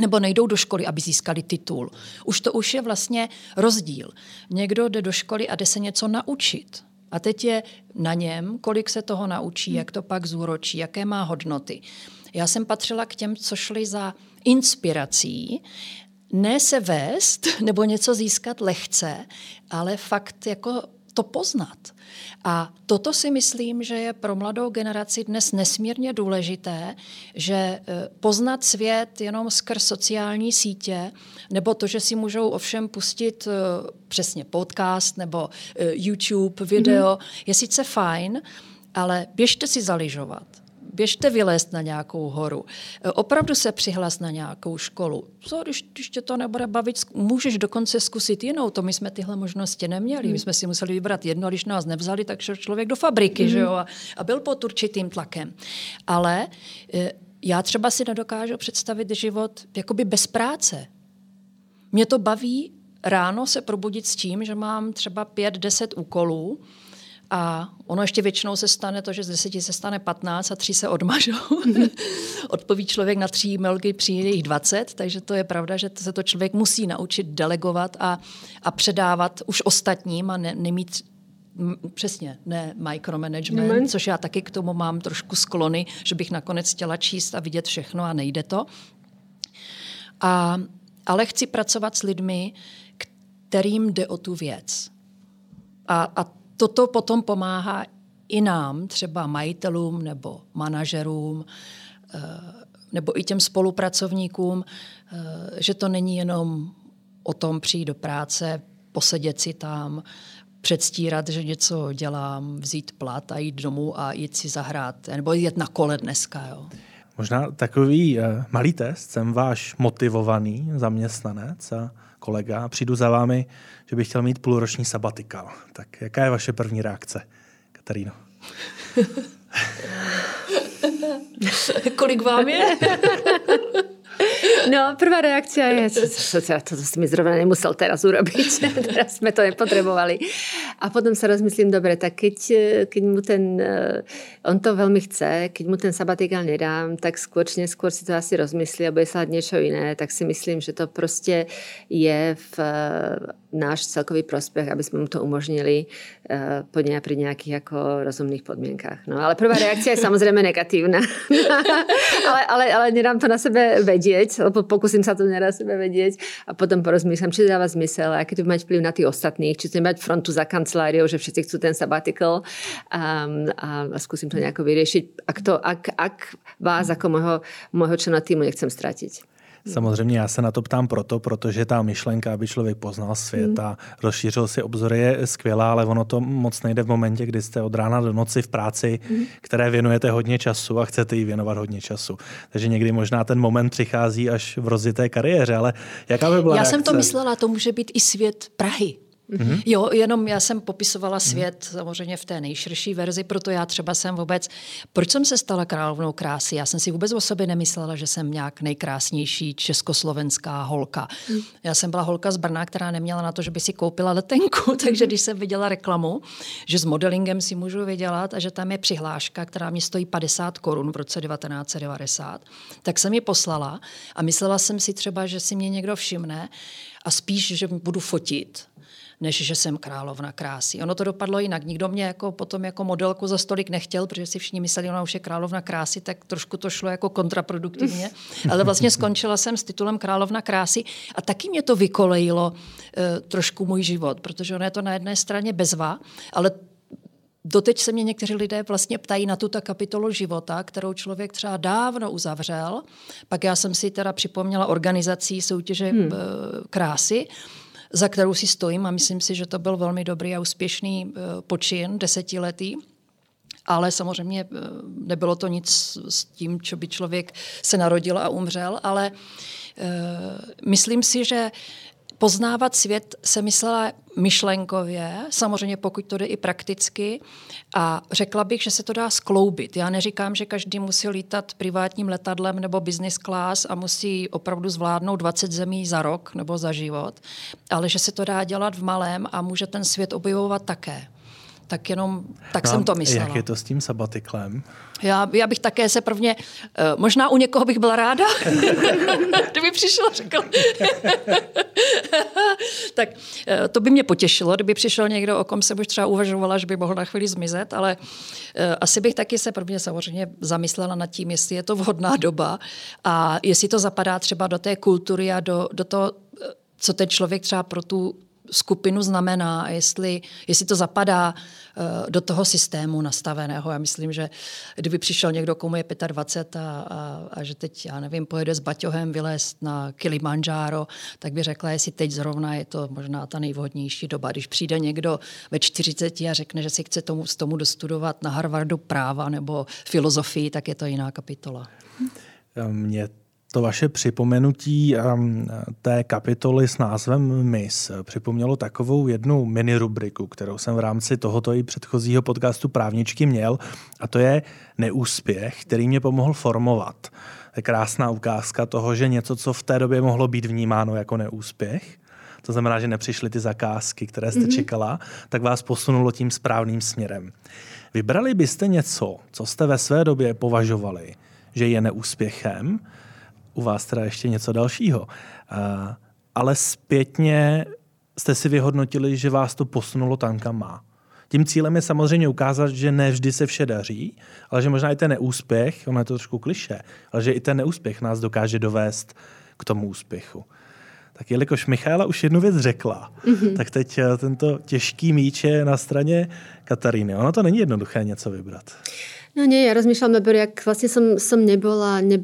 Speaker 3: nebo nejdou do školy, aby získali titul. Už to už je vlastně rozdíl. Někdo jde do školy a jde se něco naučit. A teď je na něm, kolik se toho naučí, jak to pak zúročí, jaké má hodnoty. Já jsem patřila k těm, co šli za inspirací ne se vést nebo něco získat lehce, ale fakt jako to poznat. A toto si myslím, že je pro mladou generaci dnes nesmírně důležité, že e, poznat svět jenom skrz sociální sítě, nebo to, že si můžou ovšem pustit e, přesně podcast nebo e, YouTube video, mm-hmm. je sice fajn, ale běžte si zaližovat běžte vylézt na nějakou horu, e, opravdu se přihlas na nějakou školu. Co, když, když tě to nebude bavit, můžeš dokonce zkusit jinou. To my jsme tyhle možnosti neměli. My hmm. jsme si museli vybrat jedno, když nás nevzali, tak šel člověk do fabriky mm. že jo, a, a byl pod určitým tlakem. Ale e, já třeba si nedokážu představit život jakoby bez práce. Mě to baví ráno se probudit s tím, že mám třeba pět, deset úkolů, a ono ještě většinou se stane to, že z deseti se stane 15 a tři se odmažou. Odpoví člověk na tří e přijde jich 20, takže to je pravda, že se to člověk musí naučit delegovat a, a předávat už ostatním a ne, nemít přesně, ne micromanagement, mm. což já taky k tomu mám trošku sklony, že bych nakonec chtěla číst a vidět všechno a nejde to. A, ale chci pracovat s lidmi, kterým jde o tu věc. A, a toto potom pomáhá i nám, třeba majitelům nebo manažerům, eh, nebo i těm spolupracovníkům, eh, že to není jenom o tom přijít do práce, posedět si tam, předstírat, že něco dělám, vzít plat a jít domů a jít si zahrát, nebo jít na kole dneska. Jo.
Speaker 1: Možná takový uh, malý test. Jsem váš motivovaný zaměstnanec a kolega. Přijdu za vámi, že bych chtěl mít půlroční sabatikal. Tak jaká je vaše první reakce, Kataríno?
Speaker 3: Kolik vám je?
Speaker 2: No, prvá reakcia je, to, to si mi zrovna nemusel teraz urobiť, teraz sme to nepotrebovali. A potom sa rozmyslím, dobre, tak keď, keď mu ten, eh, on to veľmi chce, keď mu ten sabatikál nedám, tak skôr či neskôr si to asi rozmyslí a bude sa niečo iné, tak si myslím, že to prostě je v eh, náš celkový prospech, aby sme mu to umožnili uh, pri nejakých ako rozumných podmienkách. No, ale prvá reakcia je samozrejme negatívna. ale, ale, ale nedám to na sebe vedieť, lebo pokúsim sa to na sebe vedieť a potom porozmýšľam, či to dáva zmysel, aký to mať vplyv na tých ostatných, či to mať frontu za kanceláriou, že všetci chcú ten sabbatical um, a, a skúsim to nejako vyriešiť. Ak, to, ak, ak vás ako môjho, môjho člena týmu nechcem stratiť.
Speaker 1: Samozřejmě já se na to ptám proto, protože ta myšlenka, aby člověk poznal svět a rozšířil si obzory, je skvělá, ale ono to moc nejde v momentě, kdy jste od rána do noci v práci, které věnujete hodně času a chcete jí věnovat hodně času. Takže někdy možná ten moment přichází až v rozjité kariéře, ale jaká by byla
Speaker 3: Já
Speaker 1: reakce?
Speaker 3: jsem to myslela, to může být i svět Prahy. Mm-hmm. Jo, jenom já jsem popisovala svět mm-hmm. samozřejmě v té nejširší verzi, proto já třeba jsem vůbec, proč jsem se stala královnou krásy? Já jsem si vůbec o sobě nemyslela, že jsem nějak nejkrásnější československá holka. Mm. Já jsem byla holka z Brna, která neměla na to, že by si koupila letenku, takže když jsem viděla reklamu, že s modelingem si můžu vydělat a že tam je přihláška, která mi stojí 50 korun v roce 1990, tak jsem ji poslala a myslela jsem si třeba, že si mě někdo všimne a spíš, že budu fotit než že jsem královna krásy. Ono to dopadlo jinak. Nikdo mě jako potom jako modelku za stolik nechtěl, protože si všichni mysleli, ona už je královna krásy, tak trošku to šlo jako kontraproduktivně. Ale vlastně skončila jsem s titulem královna krásy a taky mě to vykolejilo e, trošku můj život, protože ono je to na jedné straně bezva, ale Doteď se mě někteří lidé vlastně ptají na tuto kapitolu života, kterou člověk třeba dávno uzavřel. Pak já jsem si teda připomněla organizací soutěže hmm. krásy za kterou si stojím a myslím si, že to byl velmi dobrý a úspěšný eh, počin, desetiletý. Ale samozřejmě eh, nebylo to nic s tím, co by člověk se narodil a umřel, ale uh, myslím si, že poznávat svět se myslela myšlenkově, samozřejmě pokud to jde i prakticky a řekla bych, že se to dá skloubit. Já neříkám, že každý musí lítat privátním letadlem nebo business class a musí opravdu zvládnout 20 zemí za rok nebo za život, ale že se to dá dělat v malém a může ten svět objevovat také tak jenom tak no, jsem to myslela.
Speaker 1: Jak je to s tím sabatiklem?
Speaker 3: Já, já bych také se prvně, uh, možná u někoho bych byla ráda, kdyby přišel a řekl. tak uh, to by mě potěšilo, kdyby přišel někdo, o kom se už třeba uvažovala, že by mohl na chvíli zmizet, ale uh, asi bych taky se prvně samozřejmě zamyslela nad tím, jestli je to vhodná doba a jestli to zapadá třeba do té kultury a do, do toho, co ten člověk třeba pro tu skupinu znamená a jestli, jestli to zapadá uh, do toho systému nastaveného. Já myslím, že kdyby přišel někdo, komu je 25 a, a, a že teď, já nevím, pojede s baťohem vylézt na Kilimanjaro, tak by řekla, jestli teď zrovna je to možná ta nejvhodnější doba. Když přijde někdo ve 40 a řekne, že si chce tomu, z tomu dostudovat na Harvardu práva nebo filozofii, tak je to jiná kapitola.
Speaker 1: Mě to vaše připomenutí um, té kapitoly s názvem MIS připomnělo takovou jednu mini rubriku, kterou jsem v rámci tohoto i předchozího podcastu Právničky měl, a to je neúspěch, který mě pomohl formovat. To je krásná ukázka toho, že něco, co v té době mohlo být vnímáno jako neúspěch, to znamená, že nepřišly ty zakázky, které jste mm-hmm. čekala, tak vás posunulo tím správným směrem. Vybrali byste něco, co jste ve své době považovali, že je neúspěchem, u vás teda ještě něco dalšího. Uh, ale zpětně jste si vyhodnotili, že vás to posunulo tam, kam má. tím cílem je samozřejmě ukázat, že ne vždy se vše daří, ale že možná i ten neúspěch, ono je to trošku kliše, ale že i ten neúspěch nás dokáže dovést k tomu úspěchu. Tak jelikož Michaela už jednu věc řekla, mm-hmm. tak teď eh, tento těžký míč je na straně Kataríny. Ono to není jednoduché něco vybrat.
Speaker 2: No nie, ja rozmýšľam najprv, jak vlastne som, som nebola, ne,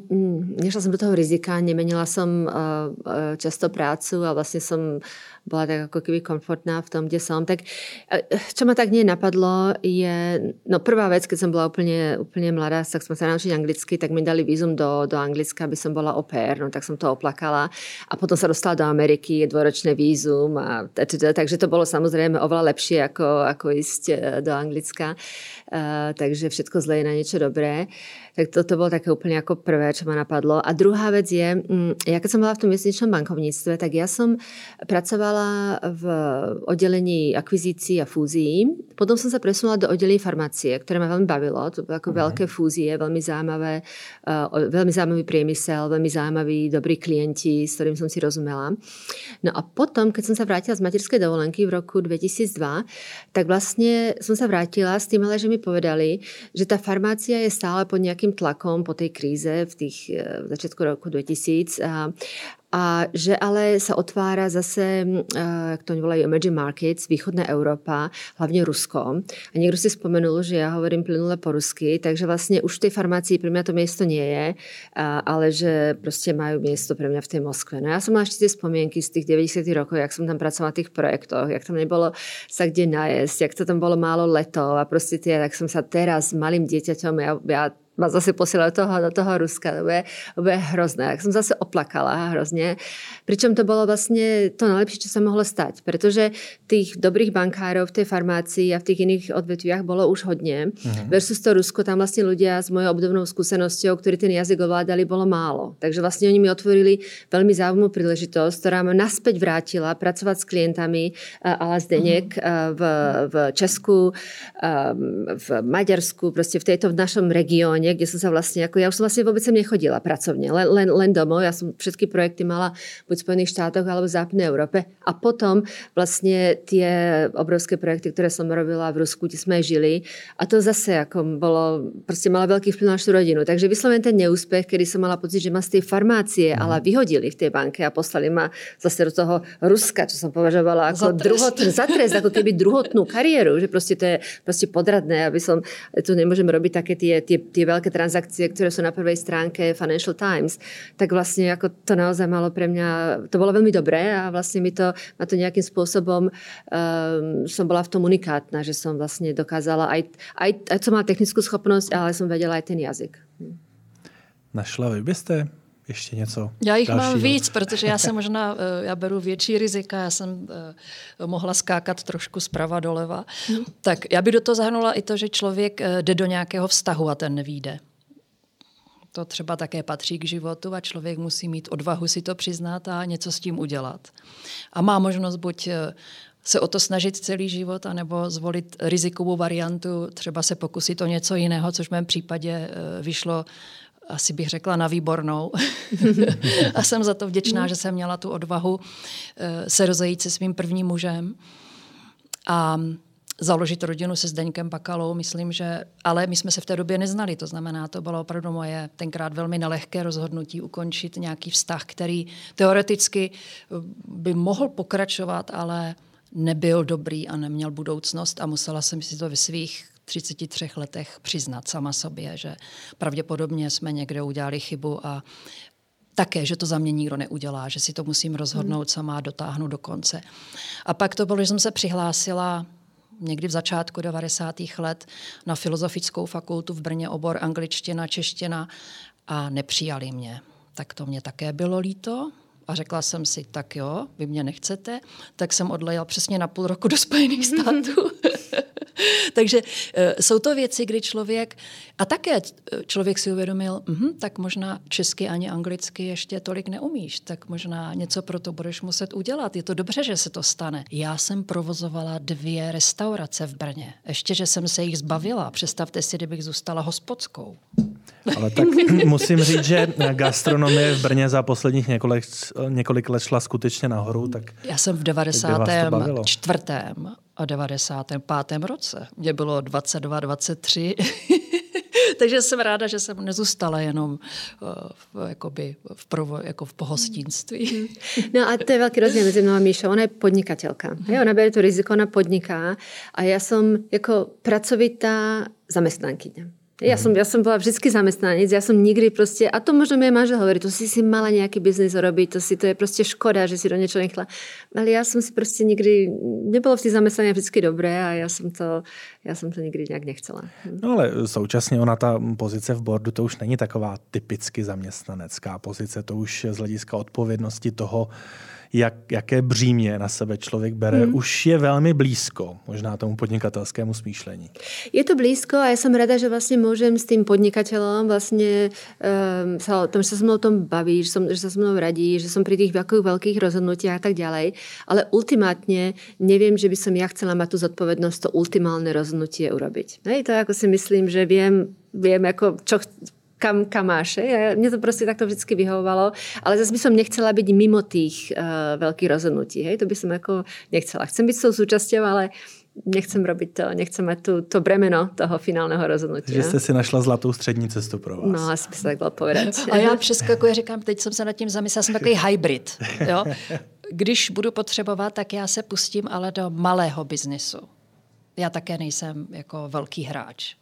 Speaker 2: nešla som do toho rizika, nemenila som uh, často prácu a vlastne som bola tak ako keby komfortná v tom, kde som. Tak uh, čo ma tak nie napadlo je, no prvá vec, keď som bola úplne, úplne mladá, tak som sa naučiť anglicky, tak mi dali vízum do, do Anglicka, aby som bola pair, no tak som to oplakala a potom sa dostala do Ameriky, je dvoročné vízum a takže to bolo samozrejme oveľa lepšie ako, ako ísť do Anglicka. Takže všetko zle je na niečo dobré. Tak to, to bolo také úplne ako prvé, čo ma napadlo. A druhá vec je, mm, ja keď som bola v tom měsíčnom bankovníctve, tak ja som pracovala v oddelení akvizícií a fúzií. Potom som sa presunula do oddelení farmácie, ktoré ma veľmi bavilo. To bolo ako mm. veľké fúzie, veľmi zaujímavé, uh, veľmi zaujímavý priemysel, veľmi zaujímaví, dobrí klienti, s ktorým som si rozumela. No a potom, keď som sa vrátila z materskej dovolenky v roku 2002, tak vlastne som sa vrátila s tým, ale že mi povedali, že tá farmácia je stále pod nejakým tlakom po tej kríze v tých v začiatku roku 2000 a, a že ale sa otvára zase, jak to oni volajú, emerging markets, východná Európa, hlavne Rusko. A niekto si spomenul, že ja hovorím plynule po rusky, takže vlastne už v tej farmácii pre mňa to miesto nie je, ale že proste majú miesto pre mňa v tej Moskve. No ja som mala ešte tie spomienky z tých 90 rokov, jak som tam pracovala v tých projektoch, jak tam nebolo sa kde najesť, jak to tam bolo málo letov a proste tie, tak som sa teraz s malým dieťaťom, ja, ja ma zase posielajú toho, do toho Ruska. To bude, to bude hrozné. Tak som zase oplakala hrozne. Pričom to bolo vlastne to najlepšie, čo sa mohlo stať. Pretože tých dobrých bankárov v tej farmácii a v tých iných odvetviach bolo už hodne. Uh-huh. Versus to Rusko, tam vlastne ľudia s mojou obdobnou skúsenosťou, ktorí ten jazyk ovládali, bolo málo. Takže vlastne oni mi otvorili veľmi zaujímavú príležitosť, ktorá ma naspäť vrátila pracovať s klientami ala Zdenek uh-huh. v, v Česku, v Maďarsku, proste v tejto v našom regióne sezóne, kde som sa vlastne, ako ja už som vlastne vôbec sem nechodila pracovne, len, len, len domov. Ja som všetky projekty mala buď v Spojených štátoch alebo v západnej Európe. A potom vlastne tie obrovské projekty, ktoré som robila v Rusku, kde sme žili. A to zase ako bolo, proste mala veľký vplyv na našu rodinu. Takže vyslovene ten neúspech, kedy som mala pocit, že ma z tej farmácie, mm. ale vyhodili v tej banke a poslali ma zase do toho Ruska, čo som považovala ako druhotnú, zatrest, ako keby druhotnú kariéru, že proste to je proste podradné, aby som, tu nemôžem robiť také tie, tie, tie veľké transakcie, ktoré sú na prvej stránke Financial Times, tak vlastne ako to naozaj malo pre mňa, to bolo veľmi dobré a vlastne mi to, ma to nejakým spôsobom um, som bola v tom unikátna, že som vlastne dokázala aj, aj, aj co má technickú schopnosť, ale som vedela aj ten jazyk.
Speaker 1: Našla vy byste ještě něco
Speaker 3: Já jich
Speaker 1: dalšího.
Speaker 3: mám víc, protože já jsem možná, eh, já beru větší rizika, já jsem uh, mohla skákat trošku zprava doleva. Hmm. Tak já bych do toho zahrnula i to, že člověk uh, jde do nějakého vztahu a ten nevíde. To třeba také patří k životu a člověk musí mít odvahu si to přiznat a něco s tím udělat. A má možnost buď se o to snažit celý život, anebo zvolit rizikovou variantu, třeba se pokusit o něco jiného, což v mém případě vyšlo asi bych řekla na výbornou. a jsem za to vděčná, že jsem měla tu odvahu eh, se rozejít se svým prvním mužem a založit rodinu se Zdeňkem Bakalou, myslím, že, ale my jsme se v té době neznali, to znamená, to bylo opravdu moje tenkrát velmi nelehké rozhodnutí ukončit nějaký vztah, který teoreticky eh, by mohl pokračovat, ale nebyl dobrý a neměl budoucnost a musela jsem si to ve svých 33 letech přiznat sama sobě, že pravděpodobně jsme někde udělali chybu a také, že to za mě nikdo neudělá, že si to musím rozhodnout hmm. sama a dotáhnout do konce. A pak to bylo, že jsem se přihlásila někdy v začátku 90. let na filozofickou fakultu v Brně obor angličtina, čeština a nepřijali mě. Tak to mě také bylo líto, a řekla jsem si, tak jo, vy mě nechcete, tak jsem odlejela přesně na půl roku do Spojených států. Takže uh, jsou to věci, kdy člověk, a také eh, člověk si uvědomil, uh, tak možná česky ani anglicky ještě tolik neumíš, tak možná něco pro to budeš muset udělat. Je to dobře, že se to stane. Já jsem provozovala dvě restaurace v Brně. Ještě, že jsem se jich zbavila. Představte si, kdybych zůstala hospodskou.
Speaker 1: Ale tak musím říct, že gastronomie v Brně za posledních několik, několik let šla skutečně nahoru. Tak
Speaker 3: Já jsem v 94 a 95. roce. Mě bylo 22, 23. Takže jsem ráda, že jsem nezůstala jenom uh, v, jakoby v, provo, jako v pohostinství.
Speaker 2: No a to je velký rozdíl mezi mnou a Míšou. Ona je podnikatelka. Je, ona bere to riziko, ona podniká a já jsem jako pracovitá zaměstnankyně. Ja som, ja som bola vždy zamestnanec, ja som nikdy proste, a to možno mi aj manžel hovorí, to si si mala nejaký biznis robiť, to si to je proste škoda, že si do niečo nechla. Ale ja som si proste nikdy, nebolo v tých zamestnaniach vždy dobré a ja som to, já jsem to nikdy nějak nechcela.
Speaker 1: No ale současně ona ta pozice v boardu to už není taková typicky zaměstnanecká pozice, to už z hlediska odpovědnosti toho, jak, jaké břímě na sebe člověk bere, hmm. už je velmi blízko možná tomu podnikatelskému smýšlení.
Speaker 2: Je to blízko a já jsem ráda, že vlastně můžem s tím podnikatelem vlastně um, sa o tom, že se mnou o tom baví, že, som, že se s mnou radí, že jsem při těch velkých, rozhodnutích a tak dále. Ale ultimátně nevím, že by som ja chcela mať tu zodpovednosť to ultimálne rozhodnutie urobiť. Hej, to jako si myslím, že vím, vím jako čo, kam, kam máš. Je? Mně to prostě takto vždycky vyhovovalo, ale zase by som nechcela být mimo tých uh, velkých rozhodnutí. Hej? To by som jako nechcela. Chcem být s tou súčasťou, ale nechcem robiť to, nechcem mať tu, to bremeno toho finálneho rozhodnutí.
Speaker 1: Že jste si našla zlatou střední cestu pro vás.
Speaker 2: No, asi by se tak bylo povedat.
Speaker 3: A já přeskakuji, říkám, teď jsem se nad tím zamyslela, jsem takový hybrid. Jo? Když budu potřebovat, tak já se pustím ale do malého biznesu. Já také nejsem jako velký hráč.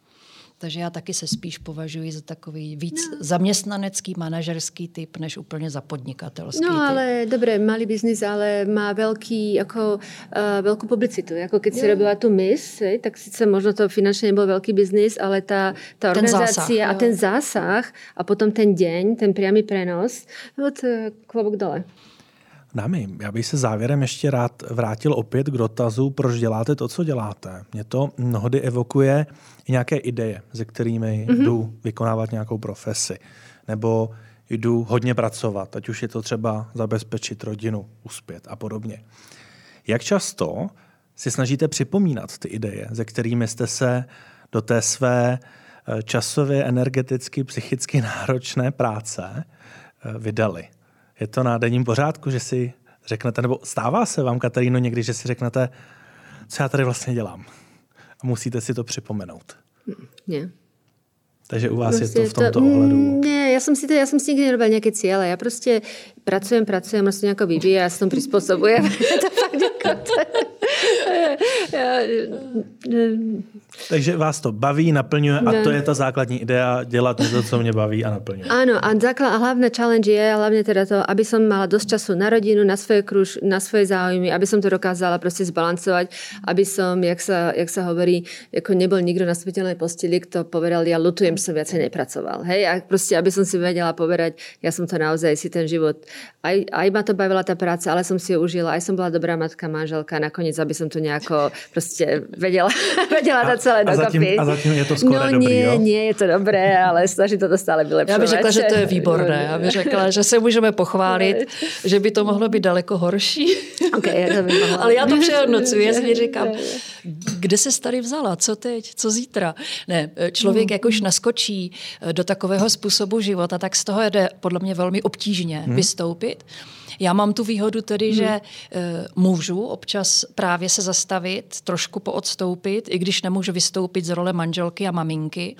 Speaker 3: Takže já taky se spíš považuji za takový víc no. zaměstnanecký, manažerský typ, než úplně za podnikatelský
Speaker 2: No
Speaker 3: typ.
Speaker 2: ale dobré, malý biznis, ale má velký, jako, uh, velkou publicitu. Jako keď si robila tu mis, tak sice možno to finančně nebyl velký biznis, ale ta, ta organizácia a ten zásah a potom ten deň, ten priamy prenos, no to klobok dole.
Speaker 1: Dámy, já bych se závěrem ještě rád vrátil opět k dotazu, proč děláte to, co děláte. Mě to mnohdy evokuje nějaké ideje, se kterými mm-hmm. jdu vykonávat nějakou profesi. Nebo jdu hodně pracovat, ať už je to třeba zabezpečit rodinu, uspět a podobně. Jak často si snažíte připomínat ty ideje, se kterými jste se do té své eh, časově, energeticky, psychicky náročné práce eh, vydali? Je to na denním pořádku, že si řeknete, nebo stává se vám, Kataríno, někdy, že si řeknete, co já tady vlastně dělám? A musíte si to připomenout.
Speaker 2: Ne.
Speaker 1: Takže u vás prostě je to v tomto to, ohledu?
Speaker 2: Ne, já jsem si to, já jsem si nikdy nerobil nějaké cíle. Já prostě pracujem, pracujem, prostě nějak vyvíjí a já se tomu přizpůsobujem. to fakt jako to,
Speaker 1: takže vás to baví, naplňuje a to je ta základní idea, dělat něco, co mě baví a naplňuje.
Speaker 2: Ano, a základ a hlavné challenge je hlavně teda to, aby som mala dost času na rodinu, na svoje kruž, na svoje záujmy, aby som to dokázala prostě zbalancovat, aby som, jak sa, jak sa hovorí, jako nebyl nikdo na smrteľnej posteli, kto povedal, ja lutujem, že som viacej nepracoval. Hej, a prostě, aby som si vedela povedať, ja som to naozaj si ten život, aj, aj ma to bavila ta práce, ale som si ju užila, aj som byla dobrá matka, manželka, nakoniec, aby som to nejako prostě vedela, vedela celé
Speaker 1: a zatím, a zatím je to skoro
Speaker 2: no,
Speaker 1: dobrý,
Speaker 2: nie,
Speaker 1: jo?
Speaker 2: nie, je to dobré, ale snažím to stále vylepšovat.
Speaker 3: Já bych řekla, že to je výborné. Já bych řekla, že se můžeme pochválit, že by to mohlo být daleko horší.
Speaker 2: Okay, já to
Speaker 3: ale já to přehodnocuji, já si říkám, kde se tady vzala, co teď, co zítra. Ne, člověk jak už naskočí do takového způsobu života, tak z toho jde podle mě velmi obtížně hmm. vystoupit. Já mám tu výhodu tedy, hmm. že e, můžu občas právě se zastavit, trošku poodstoupit, i když nemůžu vystoupit z role manželky a maminky.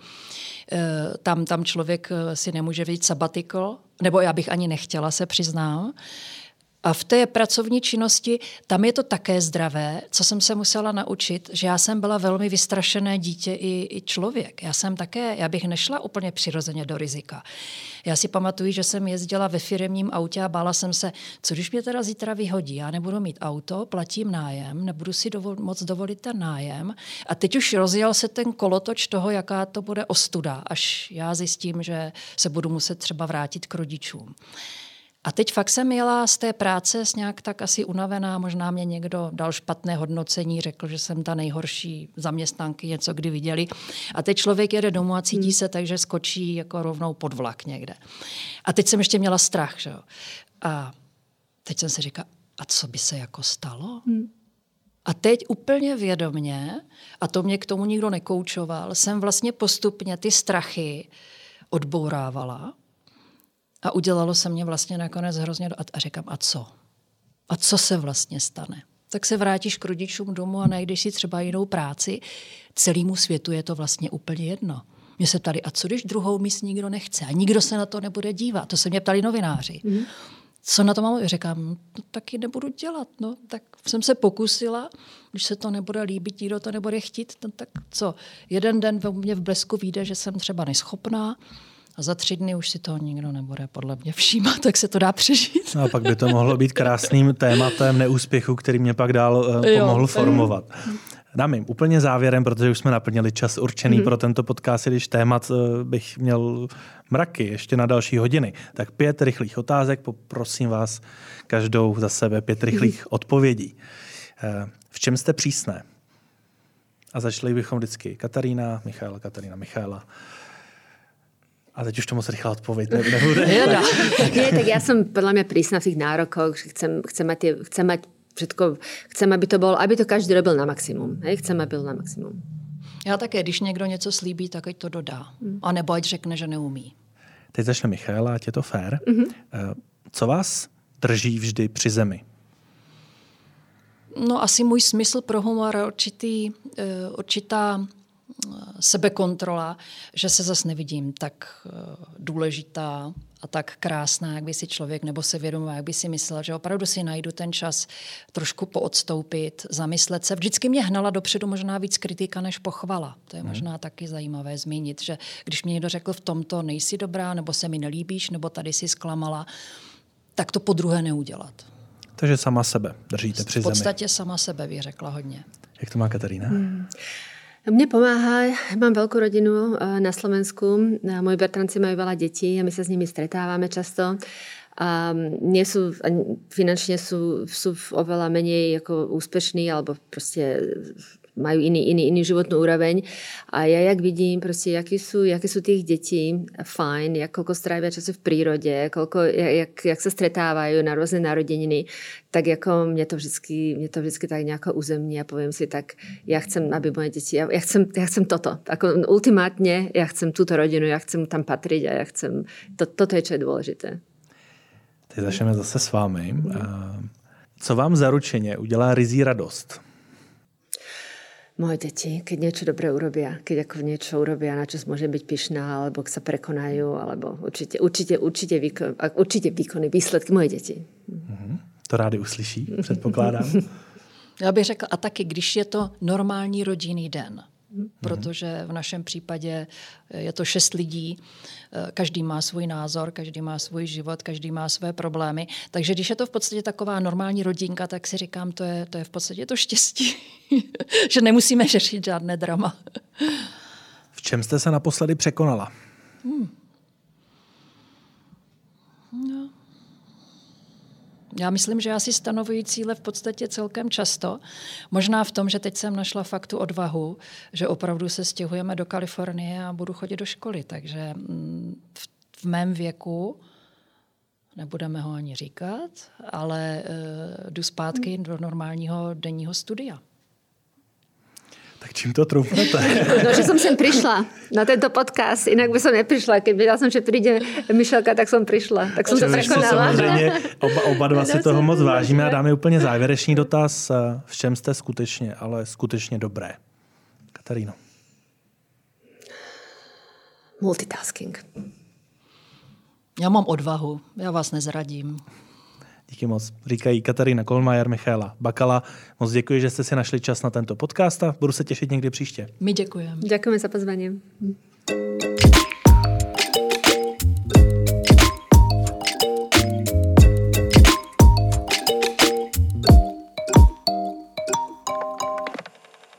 Speaker 3: E, tam, tam člověk eh, si nemůže vzít sabbatical, nebo já bych ani nechtěla, se přiznám. A v té pracovní činnosti, tam je to také zdravé, co jsem se musela naučit, že já jsem byla velmi vystrašené dítě i, i člověk. Já jsem také, já bych nešla úplně přirozeně do rizika. Já si pamatuju, že jsem jezdila ve firmním autě a bála jsem se, co když mě teda zítra vyhodí, já nebudu mít auto, platím nájem, nebudu si dovol, moc dovolit ten nájem. A teď už rozjel se ten kolotoč toho, jaká to bude ostuda, až já zjistím, že se budu muset třeba vrátit k rodičům. A teď fakt jsem jela z té práce s nějak tak asi unavená, možná mě někdo dal špatné hodnocení, řekl, že jsem ta nejhorší zaměstnanky, něco kdy viděli. A teď člověk jede domů a cítí hmm. se tak, že skočí jako rovnou pod vlak někde. A teď jsem ještě měla strach, že jo. A teď jsem si říkala, a co by se jako stalo? Hmm. A teď úplně vědomně, a to mě k tomu nikdo nekoučoval, jsem vlastně postupně ty strachy odbourávala a udělalo se mě vlastně nakonec hrozně... A, a říkám, a co? A co se vlastně stane? tak se vrátíš k rodičům domů a najdeš si třeba jinou práci. Celému světu je to vlastně úplně jedno. Mě se ptali, a co když druhou míst nikdo nechce? A nikdo se na to nebude dívat. To se mě ptali novináři. Mm. Co na to mám? Říkám, no, taky nebudu dělat. No, tak jsem se pokusila, když se to nebude líbit, nikdo to nebude chtít, no, tak co? Jeden den ve mě v blesku vyjde, že jsem třeba neschopná, a za tři dny už si toho nikdo nebude podle mě všímat, tak se to dá přežít.
Speaker 1: No a pak by to mohlo být krásným tématem neúspěchu, který mě pak dál uh, pomohl jo. formovat. Dámy, úplně závěrem, protože už jsme naplnili čas určený hmm. pro tento podcast, když témat uh, bych měl mraky ještě na další hodiny. Tak pět rychlých otázek, poprosím vás každou za sebe pět rychlých hmm. odpovědí. Uh, v čem jste přísné? A začali bychom vždycky Katarína, Michaela, Katarína, Michaela. A teď už to moc rychle odpověď ne, nebude.
Speaker 2: Nie, tak ja som podľa mňa prísna v tých nárokoch, že chcem, chcem, mať, tie, chcem mať všetko, chcem, aby to bolo, aby to každý robil na maximum. Hej? Chcem, aby byl na maximum.
Speaker 3: Já také, když někdo něco slíbí, tak ať to dodá. Mm. A nebo ať řekne, že neumí.
Speaker 1: Teď začne Michaela, ať je to fér. Mm-hmm. Co vás drží vždy při zemi?
Speaker 3: No asi můj smysl pro humor, určitý, eh, určitá sebekontrola, že se zase nevidím tak eh, důležitá a tak krásná, jak by si člověk, nebo se vědomoval, jak by si myslel, že opravdu si najdu ten čas trošku poodstoupit, zamyslet se. Vždycky mě hnala dopředu možná víc kritika než pochvala. To je hmm. možná taky zajímavé zmínit, že když mě někdo řekl v tomto nejsi dobrá, nebo se mi nelíbíš, nebo tady si zklamala, tak to po druhé neudělat.
Speaker 1: Takže sama sebe držíte při zemi.
Speaker 3: V podstatě sama sebe bych řekla hodně.
Speaker 1: Jak to má Katarína? Hmm.
Speaker 2: Mne pomáha, mám veľkú rodinu eh, na Slovensku, moji bratranci majú veľa detí a my sa s nimi stretávame často. A nie sú, finančne sú, sú oveľa menej ako úspešní alebo proste majú iný, iný, iný životnú úroveň. A ja jak vidím, proste, jaký sú, jaké sú tých detí fajn, jak koľko strávia času v prírode, koľko, jak, jak sa stretávajú na rôzne narodeniny, tak jako mě to vždycky, mě to vždycky tak nejako uzemní a povím si tak, já chcem, aby moje děti, já, já, chcem, já chcem toto. Ako ultimátně, já chcem tuto rodinu, já chcem tam patřit a já chcem, to, toto je, čo je důležité.
Speaker 1: Teď začneme zase s vámi. Co vám zaručeně udělá rizí radost?
Speaker 2: Moje deti, keď niečo dobré urobia, keď ako niečo urobia, na čo môže byť pyšná, alebo sa prekonajú, alebo určite, určite, určite, výkon, určite výkony, výsledky moje deti.
Speaker 1: Mm-hmm. To rádi uslyší, předpokládám.
Speaker 3: Já bych řekla, a taky, když je to normální rodinný den, Mhm. Protože v našem případě je to šest lidí, eh, každý má svůj názor, každý má svůj život, každý má své problémy. Takže když je to v podstatě taková normální rodinka, tak si říkám, to je, to je v podstatě to štěstí, že nemusíme řešit žádné drama.
Speaker 1: V čem jste se naposledy překonala? Hmm.
Speaker 3: Já myslím, že já si stanovuji cíle v podstatě celkem často. Možná v tom, že teď jsem našla fakt tu odvahu, že opravdu se stěhujeme do Kalifornie a budu chodit do školy. Takže mm, v mém věku nebudeme ho ani říkat, ale uh, jdu zpátky do normálního denního studia.
Speaker 1: Tak čím to troufnete?
Speaker 2: No, že som sem prišla na tento podcast, inak by som neprišla. Keď vedela som, že príde Mišelka, tak som prišla. Tak som to prekonala.
Speaker 1: Samozřejmě oba, oba dva si toho moc vážíme a dáme úplně závěrečný dotaz. V čem jste skutečně, ale skutečně dobré? Kataríno.
Speaker 2: Multitasking.
Speaker 3: Já mám odvahu, já vás nezradím.
Speaker 1: Díky moc. Říkají Katarína Kolmajer, Michaela Bakala. Moc děkuji, že jste si našli čas na tento podcast a budu se těšit někdy příště.
Speaker 3: My děkujeme.
Speaker 2: Děkujeme za pozvání.